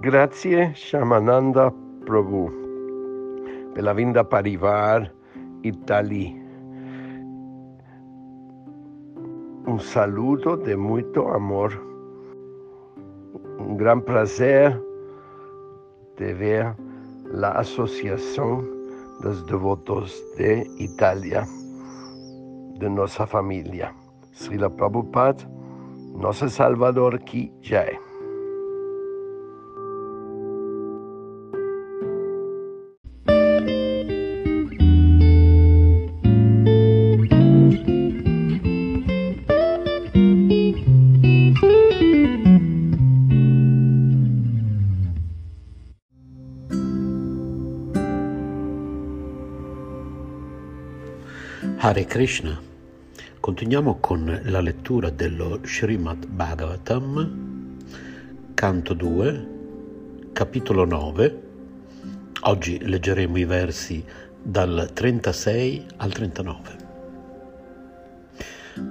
Grazie Shamananda Prabhu per la vinda Parivar Italia. Un saludo de muito amor. Un gran placer de ver la Asociación dos Devotos de Italia, de nuestra familia. Srila Prabhupada, nosso Salvador Ki Jai. Hare Krishna. Continuiamo con la lettura dello Srimad Bhagavatam, canto 2, capitolo 9. Oggi leggeremo i versi dal 36 al 39.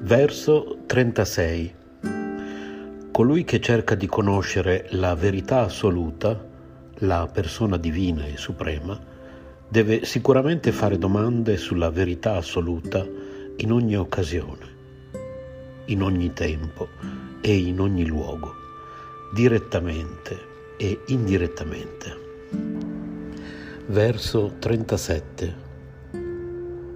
Verso 36. Colui che cerca di conoscere la verità assoluta, la persona divina e suprema, deve sicuramente fare domande sulla verità assoluta in ogni occasione, in ogni tempo e in ogni luogo, direttamente e indirettamente. Verso 37.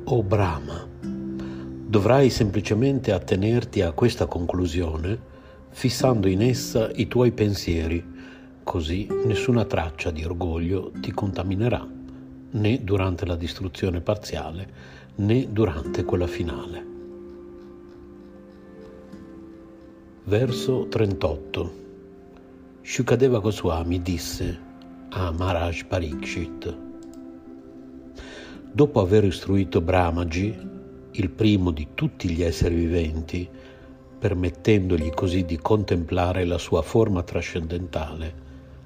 O Brahma, dovrai semplicemente attenerti a questa conclusione fissando in essa i tuoi pensieri, così nessuna traccia di orgoglio ti contaminerà né durante la distruzione parziale né durante quella finale. Verso 38 Shukadeva Goswami disse a Maharaj Parikshit Dopo aver istruito Brahmaji, il primo di tutti gli esseri viventi, permettendogli così di contemplare la sua forma trascendentale,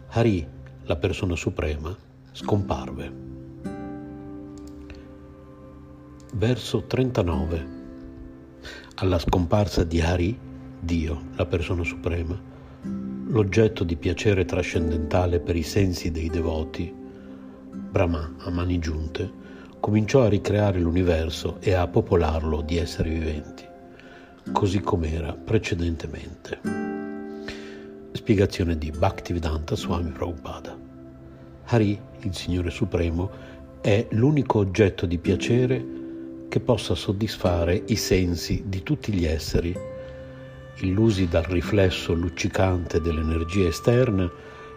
Hari, la persona suprema, scomparve. Verso 39. Alla scomparsa di Hari, Dio, la persona suprema, l'oggetto di piacere trascendentale per i sensi dei devoti, Brahma a mani giunte, cominciò a ricreare l'universo e a popolarlo di esseri viventi, così com'era precedentemente. Spiegazione di Bhaktivedanta Swami Prabhupada. Hari, il Signore Supremo, è l'unico oggetto di piacere che possa soddisfare i sensi di tutti gli esseri. Illusi dal riflesso luccicante dell'energia esterna,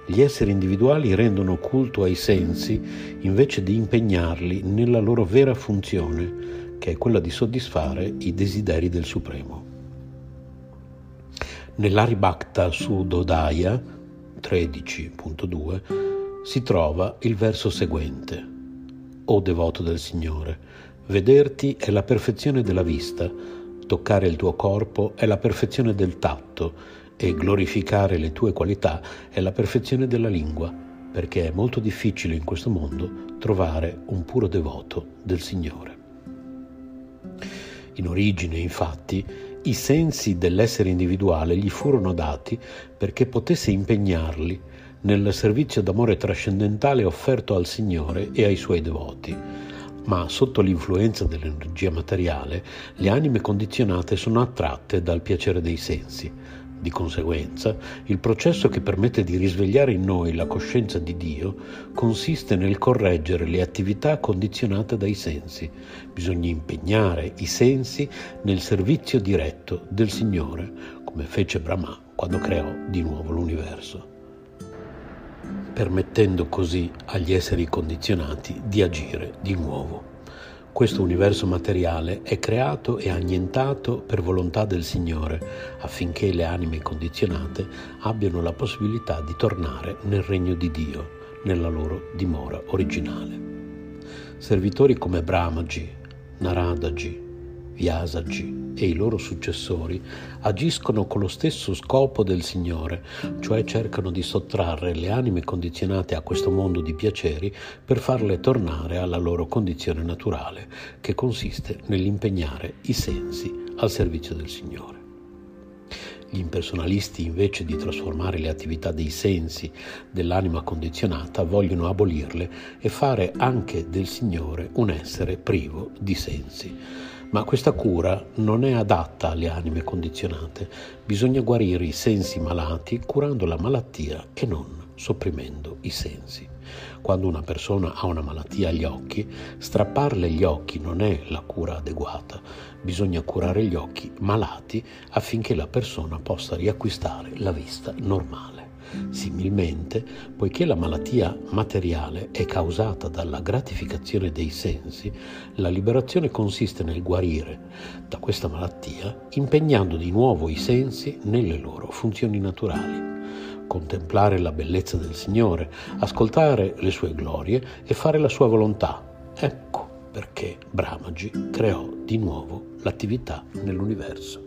gli esseri individuali rendono culto ai sensi invece di impegnarli nella loro vera funzione, che è quella di soddisfare i desideri del Supremo. Nell'Aribhakta Sudodaya 13.2 si trova il verso seguente. O devoto del Signore, Vederti è la perfezione della vista, toccare il tuo corpo è la perfezione del tatto e glorificare le tue qualità è la perfezione della lingua, perché è molto difficile in questo mondo trovare un puro devoto del Signore. In origine, infatti, i sensi dell'essere individuale gli furono dati perché potesse impegnarli nel servizio d'amore trascendentale offerto al Signore e ai suoi devoti ma sotto l'influenza dell'energia materiale le anime condizionate sono attratte dal piacere dei sensi. Di conseguenza, il processo che permette di risvegliare in noi la coscienza di Dio consiste nel correggere le attività condizionate dai sensi. Bisogna impegnare i sensi nel servizio diretto del Signore, come fece Brahma quando creò di nuovo l'universo permettendo così agli esseri condizionati di agire di nuovo. Questo universo materiale è creato e annientato per volontà del Signore, affinché le anime condizionate abbiano la possibilità di tornare nel regno di Dio, nella loro dimora originale. Servitori come Brahmaji, Naradaji, Vyasaji e i loro successori agiscono con lo stesso scopo del Signore, cioè cercano di sottrarre le anime condizionate a questo mondo di piaceri per farle tornare alla loro condizione naturale, che consiste nell'impegnare i sensi al servizio del Signore. Gli impersonalisti, invece di trasformare le attività dei sensi dell'anima condizionata, vogliono abolirle e fare anche del Signore un essere privo di sensi. Ma questa cura non è adatta alle anime condizionate. Bisogna guarire i sensi malati curando la malattia e non sopprimendo i sensi. Quando una persona ha una malattia agli occhi, strapparle gli occhi non è la cura adeguata. Bisogna curare gli occhi malati affinché la persona possa riacquistare la vista normale. Similmente, poiché la malattia materiale è causata dalla gratificazione dei sensi, la liberazione consiste nel guarire da questa malattia impegnando di nuovo i sensi nelle loro funzioni naturali contemplare la bellezza del Signore, ascoltare le sue glorie e fare la sua volontà. Ecco perché Brahmaji creò di nuovo l'attività nell'universo.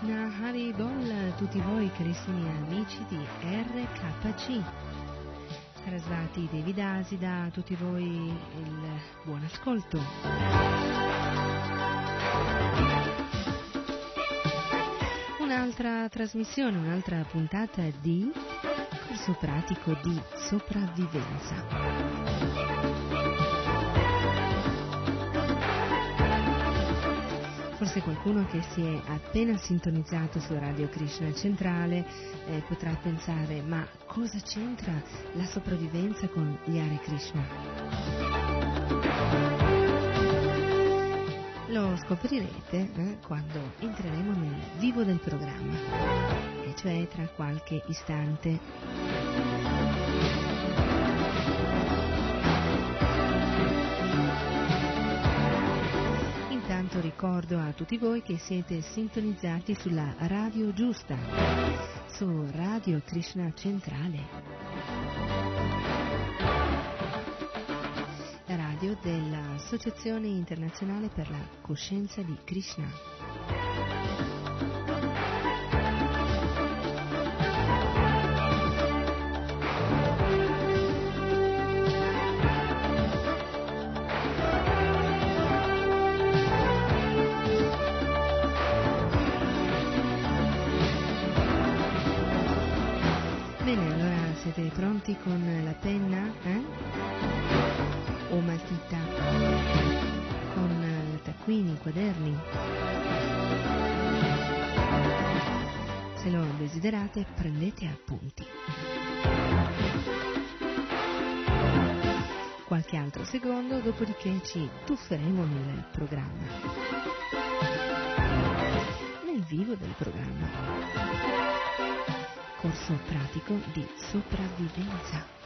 Krishna Haribol, tutti voi carissimi amici di RKC. Sarasvati Devidasi da tutti voi il buon ascolto. Un'altra trasmissione, un'altra puntata di corso pratico di sopravvivenza. Forse qualcuno che si è appena sintonizzato su Radio Krishna Centrale eh, potrà pensare ma cosa c'entra la sopravvivenza con gli Hare Krishna? Lo scoprirete eh, quando entreremo nel vivo del programma, e cioè tra qualche istante. Ricordo a tutti voi che siete sintonizzati sulla radio giusta, su Radio Krishna Centrale. Radio dell'Associazione Internazionale per la Coscienza di Krishna. Con la penna? Eh? O matita? Con taccuini, quaderni? desiderate prendete appunti. Qualche altro secondo, dopodiché ci tufferemo nel programma. Nel vivo del programma. Corso pratico di sopravvivenza.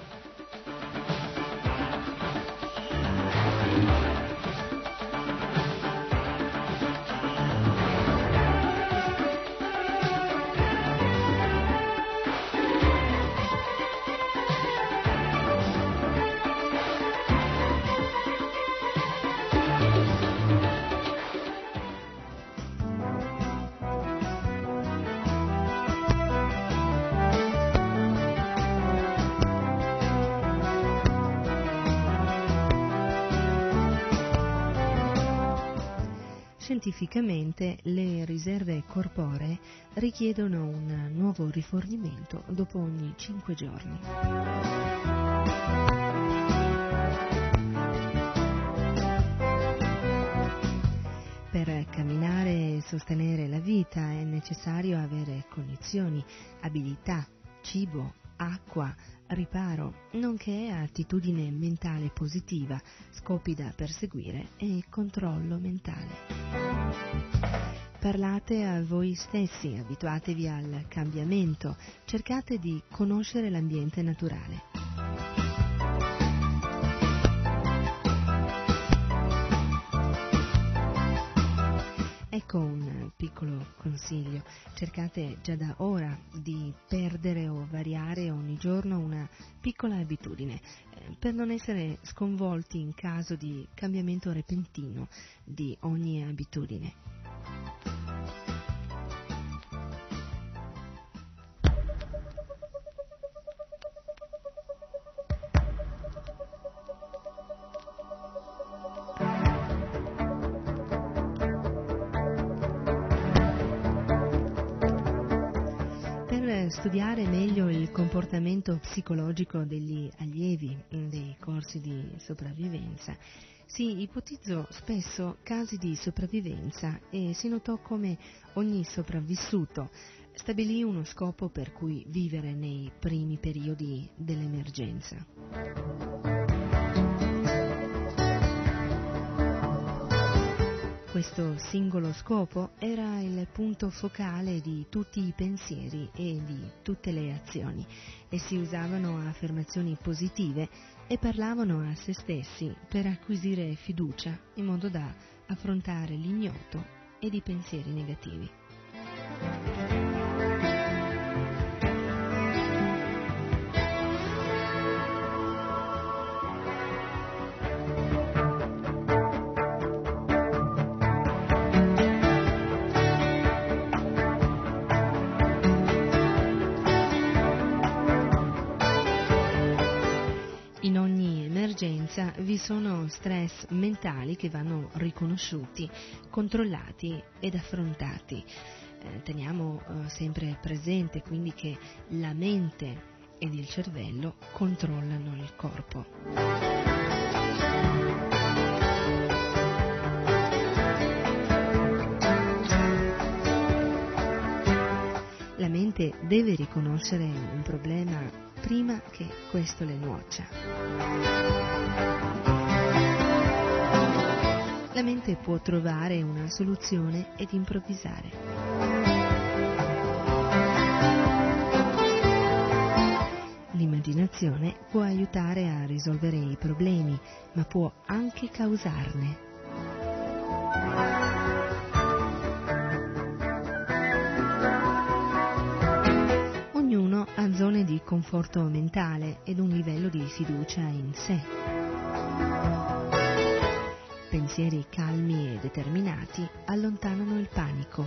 Scientificamente le riserve corporee richiedono un nuovo rifornimento dopo ogni 5 giorni. Per camminare e sostenere la vita è necessario avere condizioni, abilità, cibo, acqua, riparo, nonché attitudine mentale positiva, scopi da perseguire e controllo mentale. Parlate a voi stessi, abituatevi al cambiamento, cercate di conoscere l'ambiente naturale. Ecco un piccolo consiglio, cercate già da ora di perdere o variare ogni giorno una piccola abitudine eh, per non essere sconvolti in caso di cambiamento repentino di ogni abitudine. Studiare meglio il comportamento psicologico degli allievi dei corsi di sopravvivenza, si ipotizzò spesso casi di sopravvivenza e si notò come ogni sopravvissuto stabilì uno scopo per cui vivere nei primi periodi dell'emergenza. Questo singolo scopo era il punto focale di tutti i pensieri e di tutte le azioni. Essi usavano affermazioni positive e parlavano a se stessi per acquisire fiducia in modo da affrontare l'ignoto ed i pensieri negativi. Vi sono stress mentali che vanno riconosciuti, controllati ed affrontati. Eh, teniamo eh, sempre presente quindi che la mente ed il cervello controllano il corpo. La mente deve riconoscere un problema prima che questo le nuoccia. La mente può trovare una soluzione ed improvvisare. L'immaginazione può aiutare a risolvere i problemi, ma può anche causarne. Di conforto mentale ed un livello di fiducia in sé pensieri calmi e determinati allontanano il panico.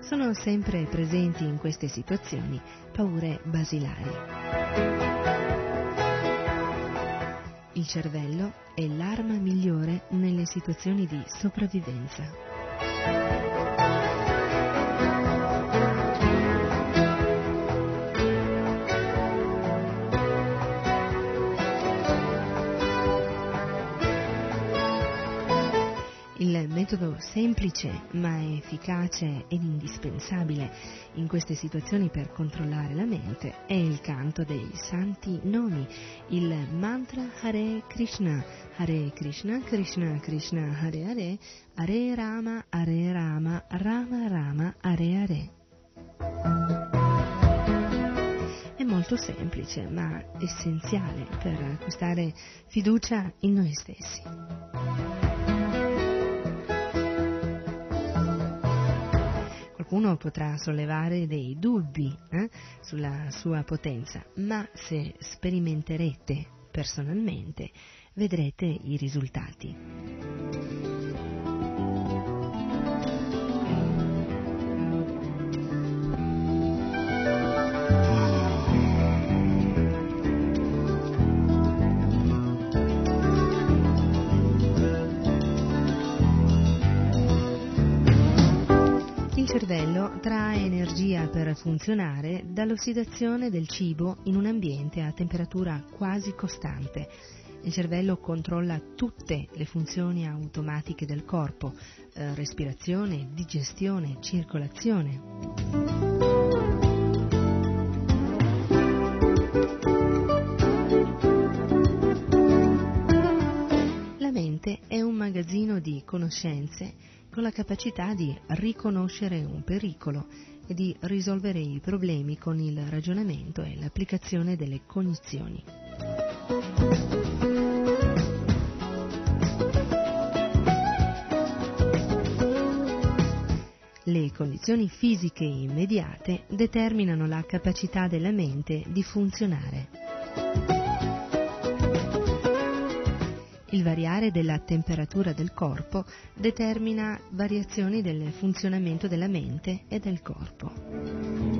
Sono sempre presenti in queste situazioni paure basilari. Il cervello è l'arma migliore nelle situazioni di sopravvivenza. Metodo semplice ma efficace ed indispensabile in queste situazioni per controllare la mente è il canto dei santi nomi, il mantra Hare Krishna, Hare Krishna, Krishna Krishna, Hare Hare, Hare Rama, Hare Rama, Rama Rama, Hare Hare. È molto semplice ma essenziale per acquistare fiducia in noi stessi. Qualcuno potrà sollevare dei dubbi eh, sulla sua potenza, ma se sperimenterete personalmente vedrete i risultati. Trae energia per funzionare dall'ossidazione del cibo in un ambiente a temperatura quasi costante. Il cervello controlla tutte le funzioni automatiche del corpo, eh, respirazione, digestione, circolazione. La mente è un magazzino di conoscenze con la capacità di riconoscere un pericolo e di risolvere i problemi con il ragionamento e l'applicazione delle cognizioni. Le condizioni fisiche immediate determinano la capacità della mente di funzionare. Il variare della temperatura del corpo determina variazioni del funzionamento della mente e del corpo.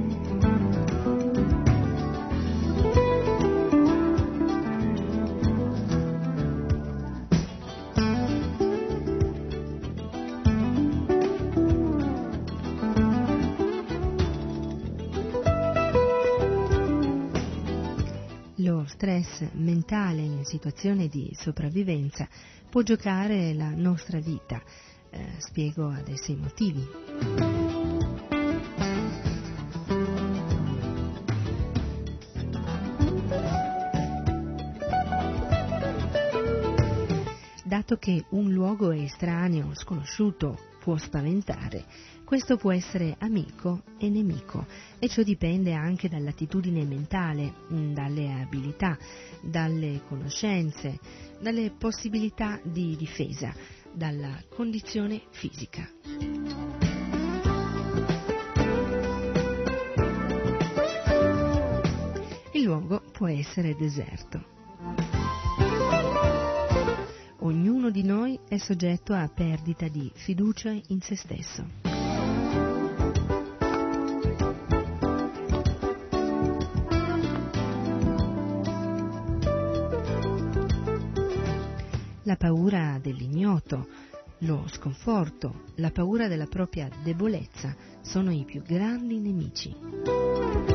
Mentale in situazione di sopravvivenza può giocare la nostra vita. Eh, spiego adesso i motivi. Dato che un luogo estraneo, sconosciuto, può spaventare, questo può essere amico e nemico e ciò dipende anche dall'attitudine mentale, mm, dalle abilità, dalle conoscenze, dalle possibilità di difesa, dalla condizione fisica. Il luogo può essere deserto ognuno di noi è soggetto a perdita di fiducia in se stesso. La paura dell'ignoto, lo sconforto, la paura della propria debolezza sono i più grandi nemici.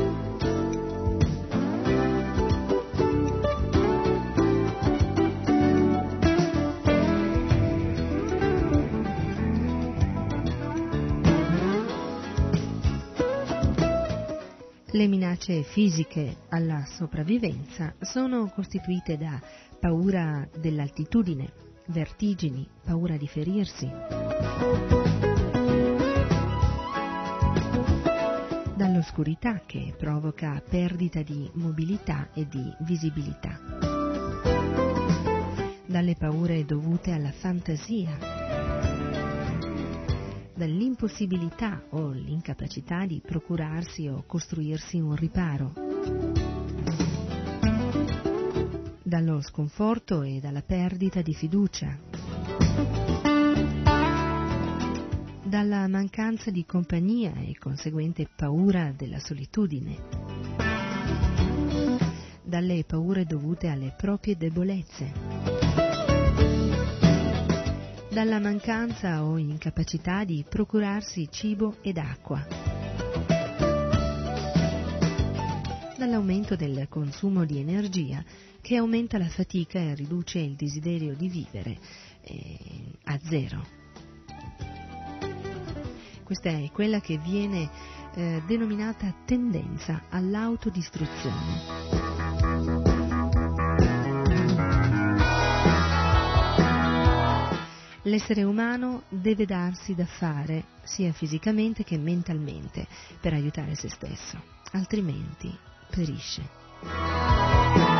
Minacce fisiche alla sopravvivenza sono costituite da paura dell'altitudine, vertigini, paura di ferirsi. Dall'oscurità che provoca perdita di mobilità e di visibilità. Dalle paure dovute alla fantasia dall'impossibilità o l'incapacità di procurarsi o costruirsi un riparo, dallo sconforto e dalla perdita di fiducia, dalla mancanza di compagnia e conseguente paura della solitudine, dalle paure dovute alle proprie debolezze dalla mancanza o incapacità di procurarsi cibo ed acqua, dall'aumento del consumo di energia che aumenta la fatica e riduce il desiderio di vivere eh, a zero. questa è quella che viene eh, denominata tendenza all'autodistruzione. L'essere umano deve darsi da fare, sia fisicamente che mentalmente, per aiutare se stesso, altrimenti perisce.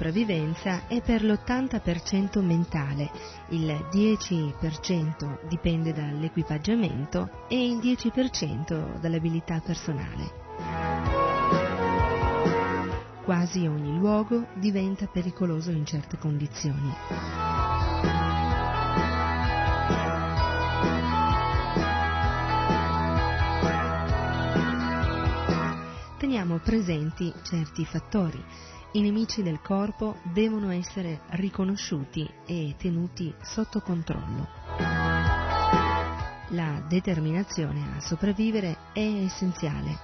Sopravvivenza è per l'80% mentale, il 10% dipende dall'equipaggiamento e il 10% dall'abilità personale. Quasi ogni luogo diventa pericoloso in certe condizioni. Teniamo presenti certi fattori i nemici del corpo devono essere riconosciuti e tenuti sotto controllo. La determinazione a sopravvivere è essenziale.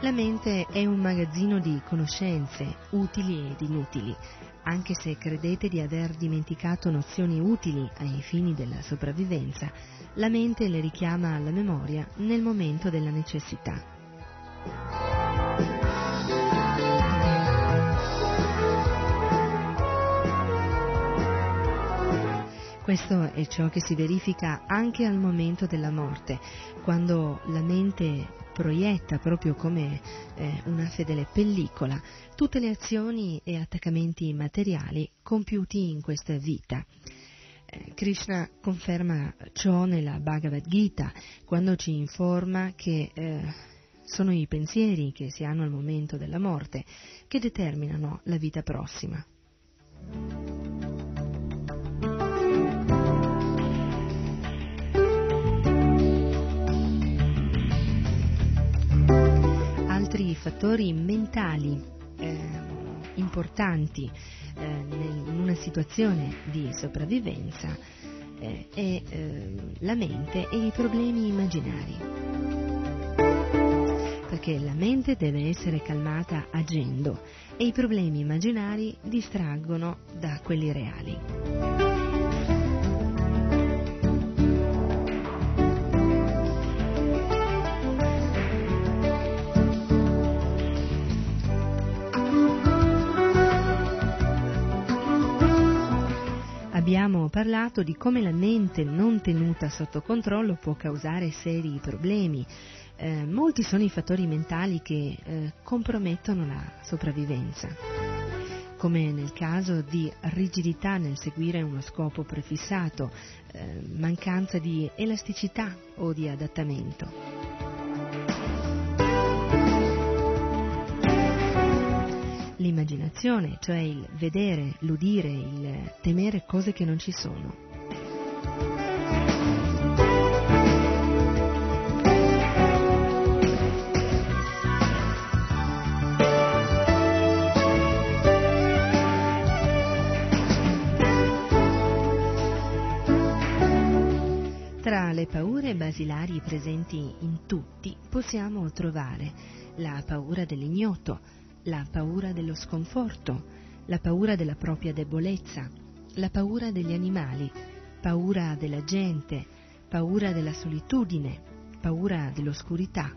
La mente è un magazzino di conoscenze utili ed inutili. Anche se credete di aver dimenticato nozioni utili ai fini della sopravvivenza, la mente le richiama alla memoria nel momento della necessità. Questo è ciò che si verifica anche al momento della morte, quando la mente proietta proprio come eh, una fedele pellicola tutte le azioni e attaccamenti materiali compiuti in questa vita. Krishna conferma ciò nella Bhagavad Gita quando ci informa che eh, sono i pensieri che si hanno al momento della morte che determinano la vita prossima. Altri fattori mentali eh, importanti eh, in una situazione di sopravvivenza eh, è eh, la mente e i problemi immaginari. Perché la mente deve essere calmata agendo e i problemi immaginari distraggono da quelli reali. Parlato di come la mente non tenuta sotto controllo può causare seri problemi. Eh, molti sono i fattori mentali che eh, compromettono la sopravvivenza, come nel caso di rigidità nel seguire uno scopo prefissato, eh, mancanza di elasticità o di adattamento. L'immaginazione, cioè il vedere, l'udire, il temere cose che non ci sono. Tra le paure basilari presenti in tutti possiamo trovare la paura dell'ignoto, la paura dello sconforto, la paura della propria debolezza, la paura degli animali, paura della gente, paura della solitudine, paura dell'oscurità,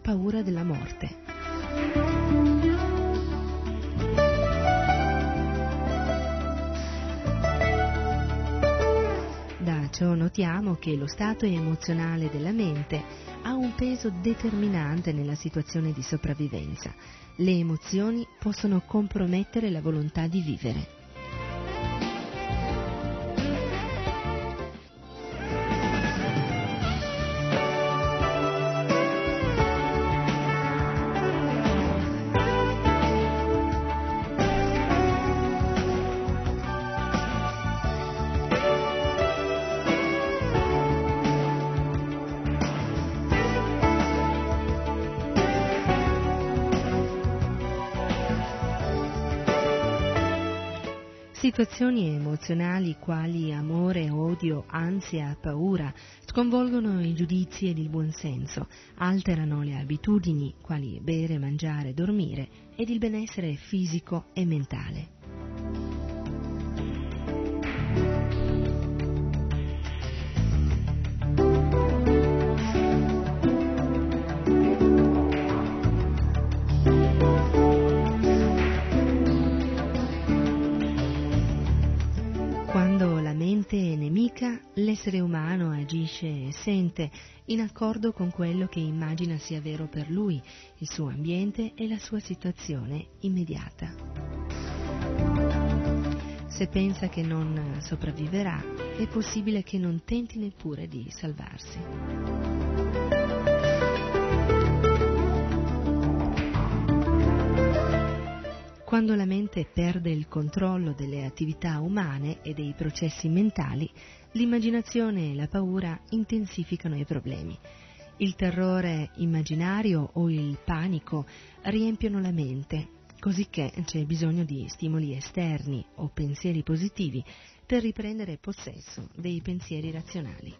paura della morte. Da ciò notiamo che lo stato emozionale della mente ha un peso determinante nella situazione di sopravvivenza le emozioni possono compromettere la volontà di vivere. Situazioni emozionali quali amore, odio, ansia, paura sconvolgono i giudizi ed il buonsenso, alterano le abitudini quali bere, mangiare, dormire ed il benessere fisico e mentale. L'essere umano agisce e sente in accordo con quello che immagina sia vero per lui, il suo ambiente e la sua situazione immediata. Se pensa che non sopravviverà, è possibile che non tenti neppure di salvarsi. Quando la mente perde il controllo delle attività umane e dei processi mentali, l'immaginazione e la paura intensificano i problemi. Il terrore immaginario o il panico riempiono la mente, cosicché c'è bisogno di stimoli esterni o pensieri positivi per riprendere possesso dei pensieri razionali.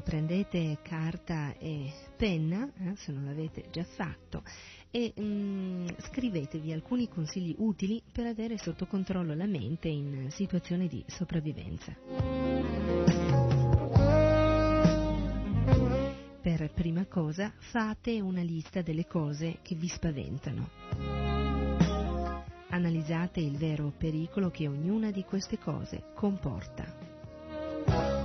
Prendete carta e penna, eh, se non l'avete già fatto, e mm, scrivetevi alcuni consigli utili per avere sotto controllo la mente in situazione di sopravvivenza. Per prima cosa fate una lista delle cose che vi spaventano. Analizzate il vero pericolo che ognuna di queste cose comporta.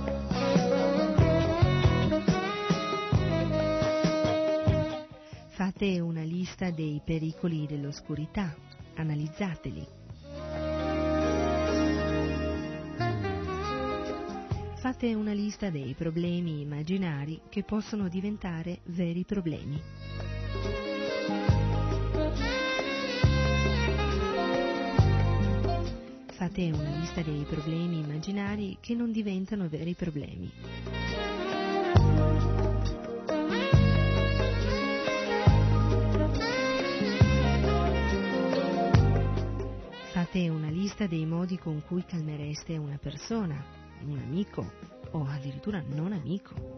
Fate una lista dei pericoli dell'oscurità, analizzateli. Fate una lista dei problemi immaginari che possono diventare veri problemi. Fate una lista dei problemi immaginari che non diventano veri problemi. Fate una lista dei modi con cui calmereste una persona, un amico o addirittura non amico,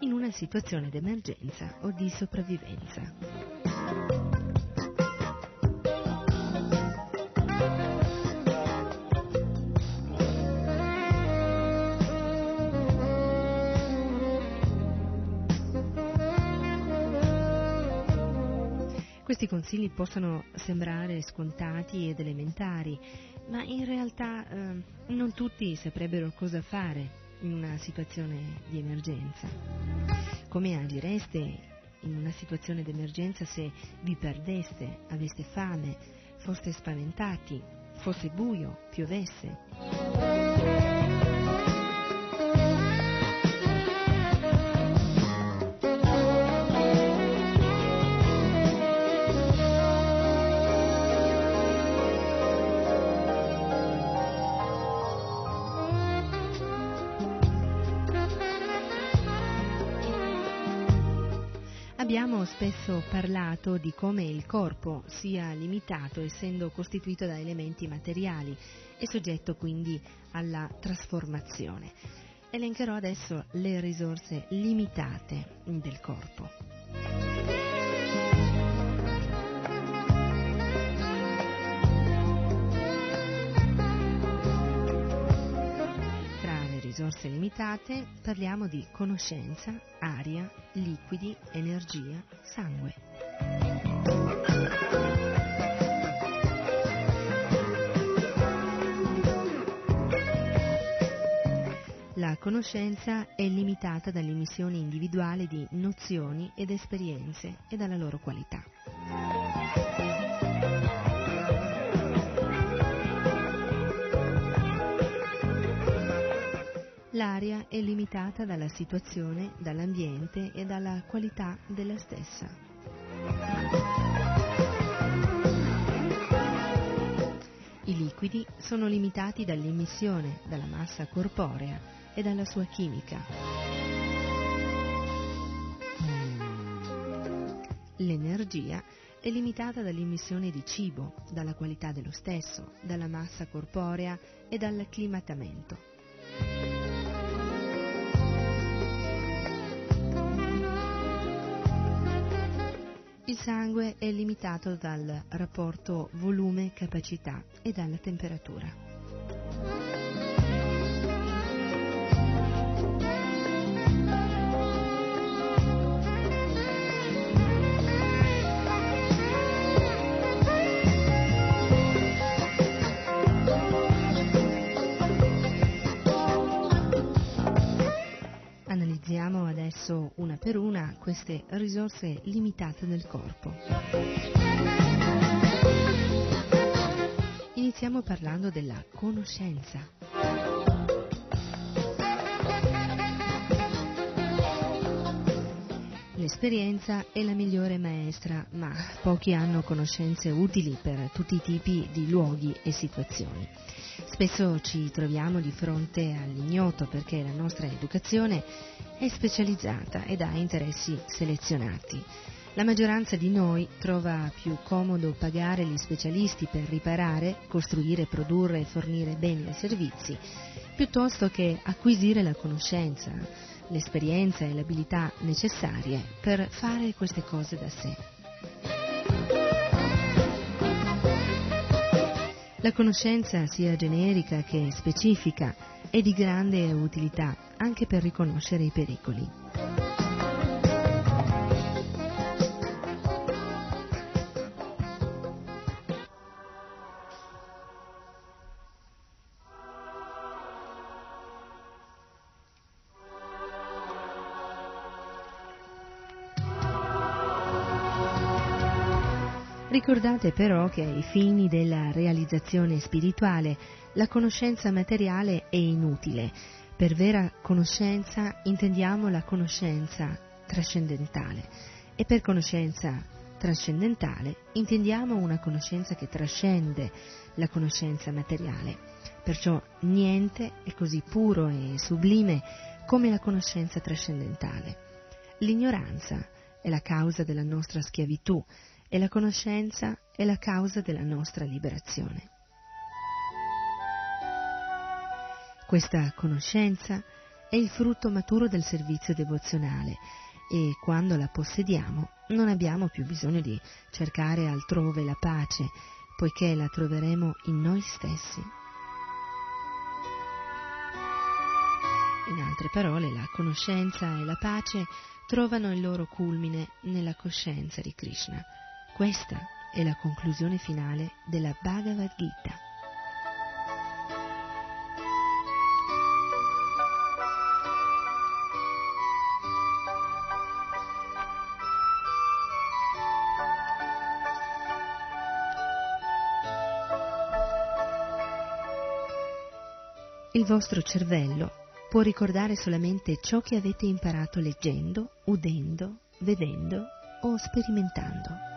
in una situazione d'emergenza o di sopravvivenza. Questi consigli possono sembrare scontati ed elementari, ma in realtà eh, non tutti saprebbero cosa fare in una situazione di emergenza. Come agireste in una situazione di emergenza se vi perdeste, aveste fame, foste spaventati, fosse buio, piovesse? Spesso parlato di come il corpo sia limitato essendo costituito da elementi materiali e soggetto quindi alla trasformazione. Elencherò adesso le risorse limitate del corpo. Risorse limitate, parliamo di conoscenza, aria, liquidi, energia, sangue. La conoscenza è limitata dall'emissione individuale di nozioni ed esperienze e dalla loro qualità. L'aria è limitata dalla situazione, dall'ambiente e dalla qualità della stessa. I liquidi sono limitati dall'emissione, dalla massa corporea e dalla sua chimica. L'energia è limitata dall'emissione di cibo, dalla qualità dello stesso, dalla massa corporea e dall'acclimatamento. Il sangue è limitato dal rapporto volume-capacità e dalla temperatura. Per una queste risorse limitate del corpo. Iniziamo parlando della conoscenza. L'esperienza è la migliore maestra, ma pochi hanno conoscenze utili per tutti i tipi di luoghi e situazioni. Spesso ci troviamo di fronte all'ignoto perché la nostra educazione è specializzata ed ha interessi selezionati. La maggioranza di noi trova più comodo pagare gli specialisti per riparare, costruire, produrre e fornire beni e servizi, piuttosto che acquisire la conoscenza, l'esperienza e l'abilità necessarie per fare queste cose da sé. La conoscenza, sia generica che specifica, è di grande utilità anche per riconoscere i pericoli. Ricordate però che ai fini della realizzazione spirituale la conoscenza materiale è inutile. Per vera conoscenza intendiamo la conoscenza trascendentale e per conoscenza trascendentale intendiamo una conoscenza che trascende la conoscenza materiale. Perciò niente è così puro e sublime come la conoscenza trascendentale. L'ignoranza è la causa della nostra schiavitù e la conoscenza è la causa della nostra liberazione. Questa conoscenza è il frutto maturo del servizio devozionale e quando la possediamo non abbiamo più bisogno di cercare altrove la pace, poiché la troveremo in noi stessi. In altre parole, la conoscenza e la pace trovano il loro culmine nella coscienza di Krishna. Questa è la conclusione finale della Bhagavad Gita. Il vostro cervello può ricordare solamente ciò che avete imparato leggendo, udendo, vedendo o sperimentando.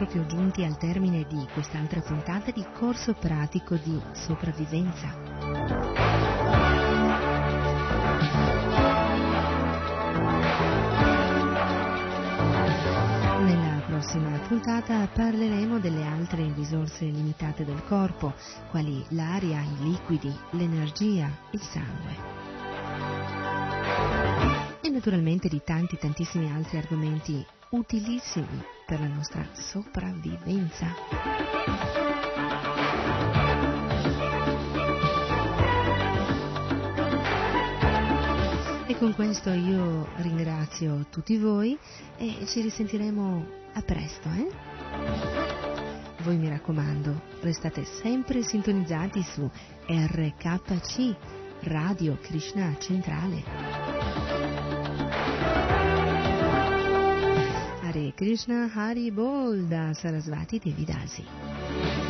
Proprio giunti al termine di quest'altra puntata di corso pratico di sopravvivenza. prossima puntata parleremo delle altre risorse limitate del corpo, quali l'aria, i liquidi, l'energia, il sangue. E naturalmente di tanti tantissimi altri argomenti utilissimi per la nostra sopravvivenza. con questo io ringrazio tutti voi e ci risentiremo a presto. Eh? Voi mi raccomando, restate sempre sintonizzati su RKC, Radio Krishna Centrale. Krishna हरि बोल दास सरस्वती देवी दासी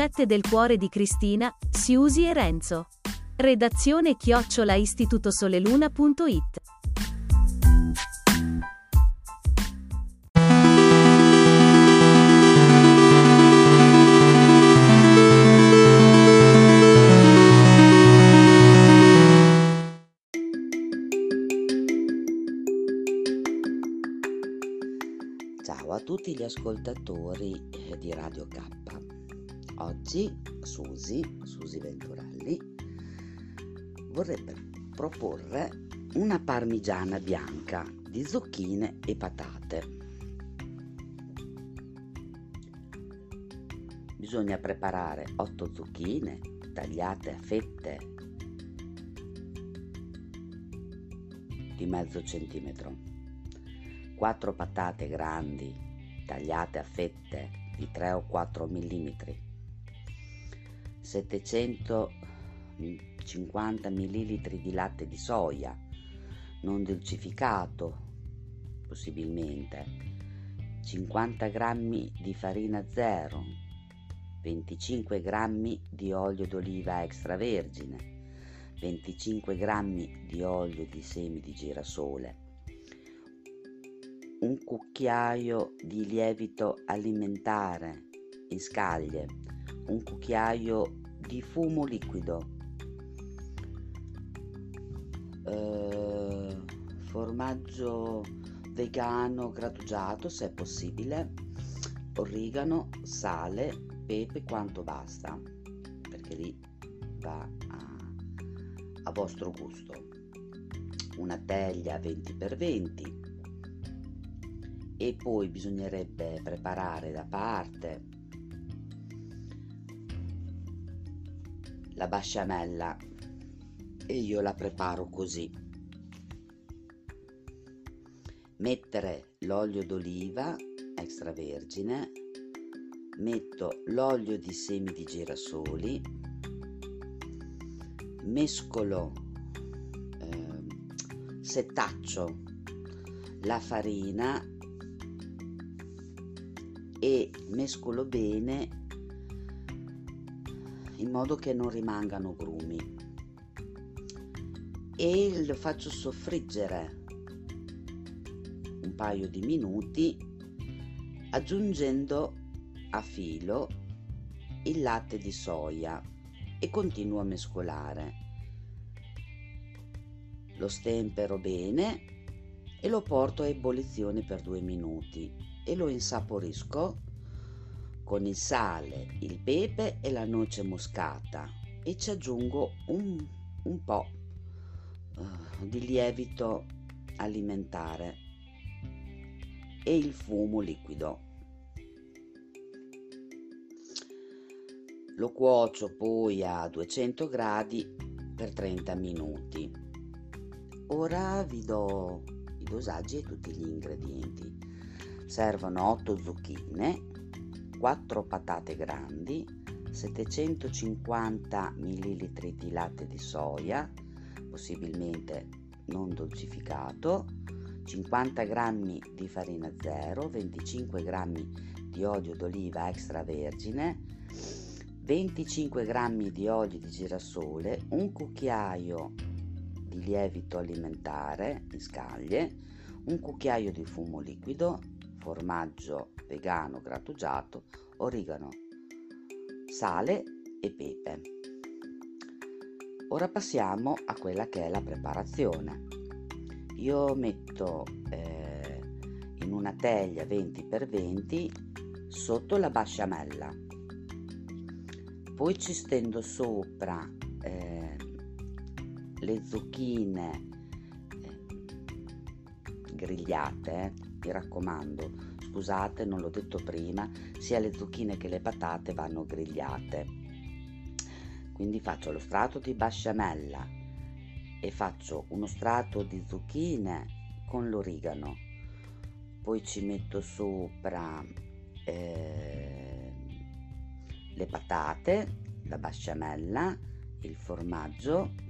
Ricette del cuore di Cristina, Siusi e Renzo. Redazione chiocciola istitutosoleluna.it Ciao a tutti gli ascoltatori eh, di Radio K. Oggi Susi, Susi Venturelli, vorrebbe proporre una parmigiana bianca di zucchine e patate. Bisogna preparare 8 zucchine tagliate a fette di mezzo centimetro, 4 patate grandi tagliate a fette di 3 o 4 millimetri 750 ml di latte di soia non dolcificato possibilmente. 50 g di farina zero 25 g di olio d'oliva extravergine 25 g di olio di semi di girasole. Un cucchiaio di lievito alimentare in scaglie un cucchiaio di fumo liquido, eh, formaggio vegano grattugiato se è possibile, origano, sale, pepe quanto basta, perché lì va a, a vostro gusto. Una teglia 20x20 e poi bisognerebbe preparare da parte la basciamella e io la preparo così. Mettere l'olio d'oliva extravergine, metto l'olio di semi di girasoli, mescolo, eh, setaccio la farina e mescolo bene in modo che non rimangano grumi. E lo faccio soffriggere un paio di minuti aggiungendo a filo il latte di soia e continuo a mescolare. Lo stempero bene e lo porto a ebollizione per due minuti e lo insaporisco con il sale, il pepe e la noce moscata e ci aggiungo un, un po' uh, di lievito alimentare e il fumo liquido. Lo cuocio poi a 200 gradi per 30 minuti. Ora vi do i dosaggi e tutti gli ingredienti. Servono 8 zucchine, 4 patate grandi, 750 ml di latte di soia, possibilmente non dolcificato, 50 g di farina zero, 25 g di olio d'oliva extravergine, 25 g di olio di girasole, un cucchiaio di lievito alimentare in scaglie, un cucchiaio di fumo liquido, formaggio vegano grattugiato, origano, sale e pepe. Ora passiamo a quella che è la preparazione. Io metto eh, in una teglia 20x20 sotto la basciamella, poi ci stendo sopra eh, le zucchine eh, grigliate, eh, mi raccomando, scusate, non l'ho detto prima, sia le zucchine che le patate vanno grigliate. Quindi faccio lo strato di basciamella e faccio uno strato di zucchine con l'origano. Poi ci metto sopra eh, le patate, la basciamella, il formaggio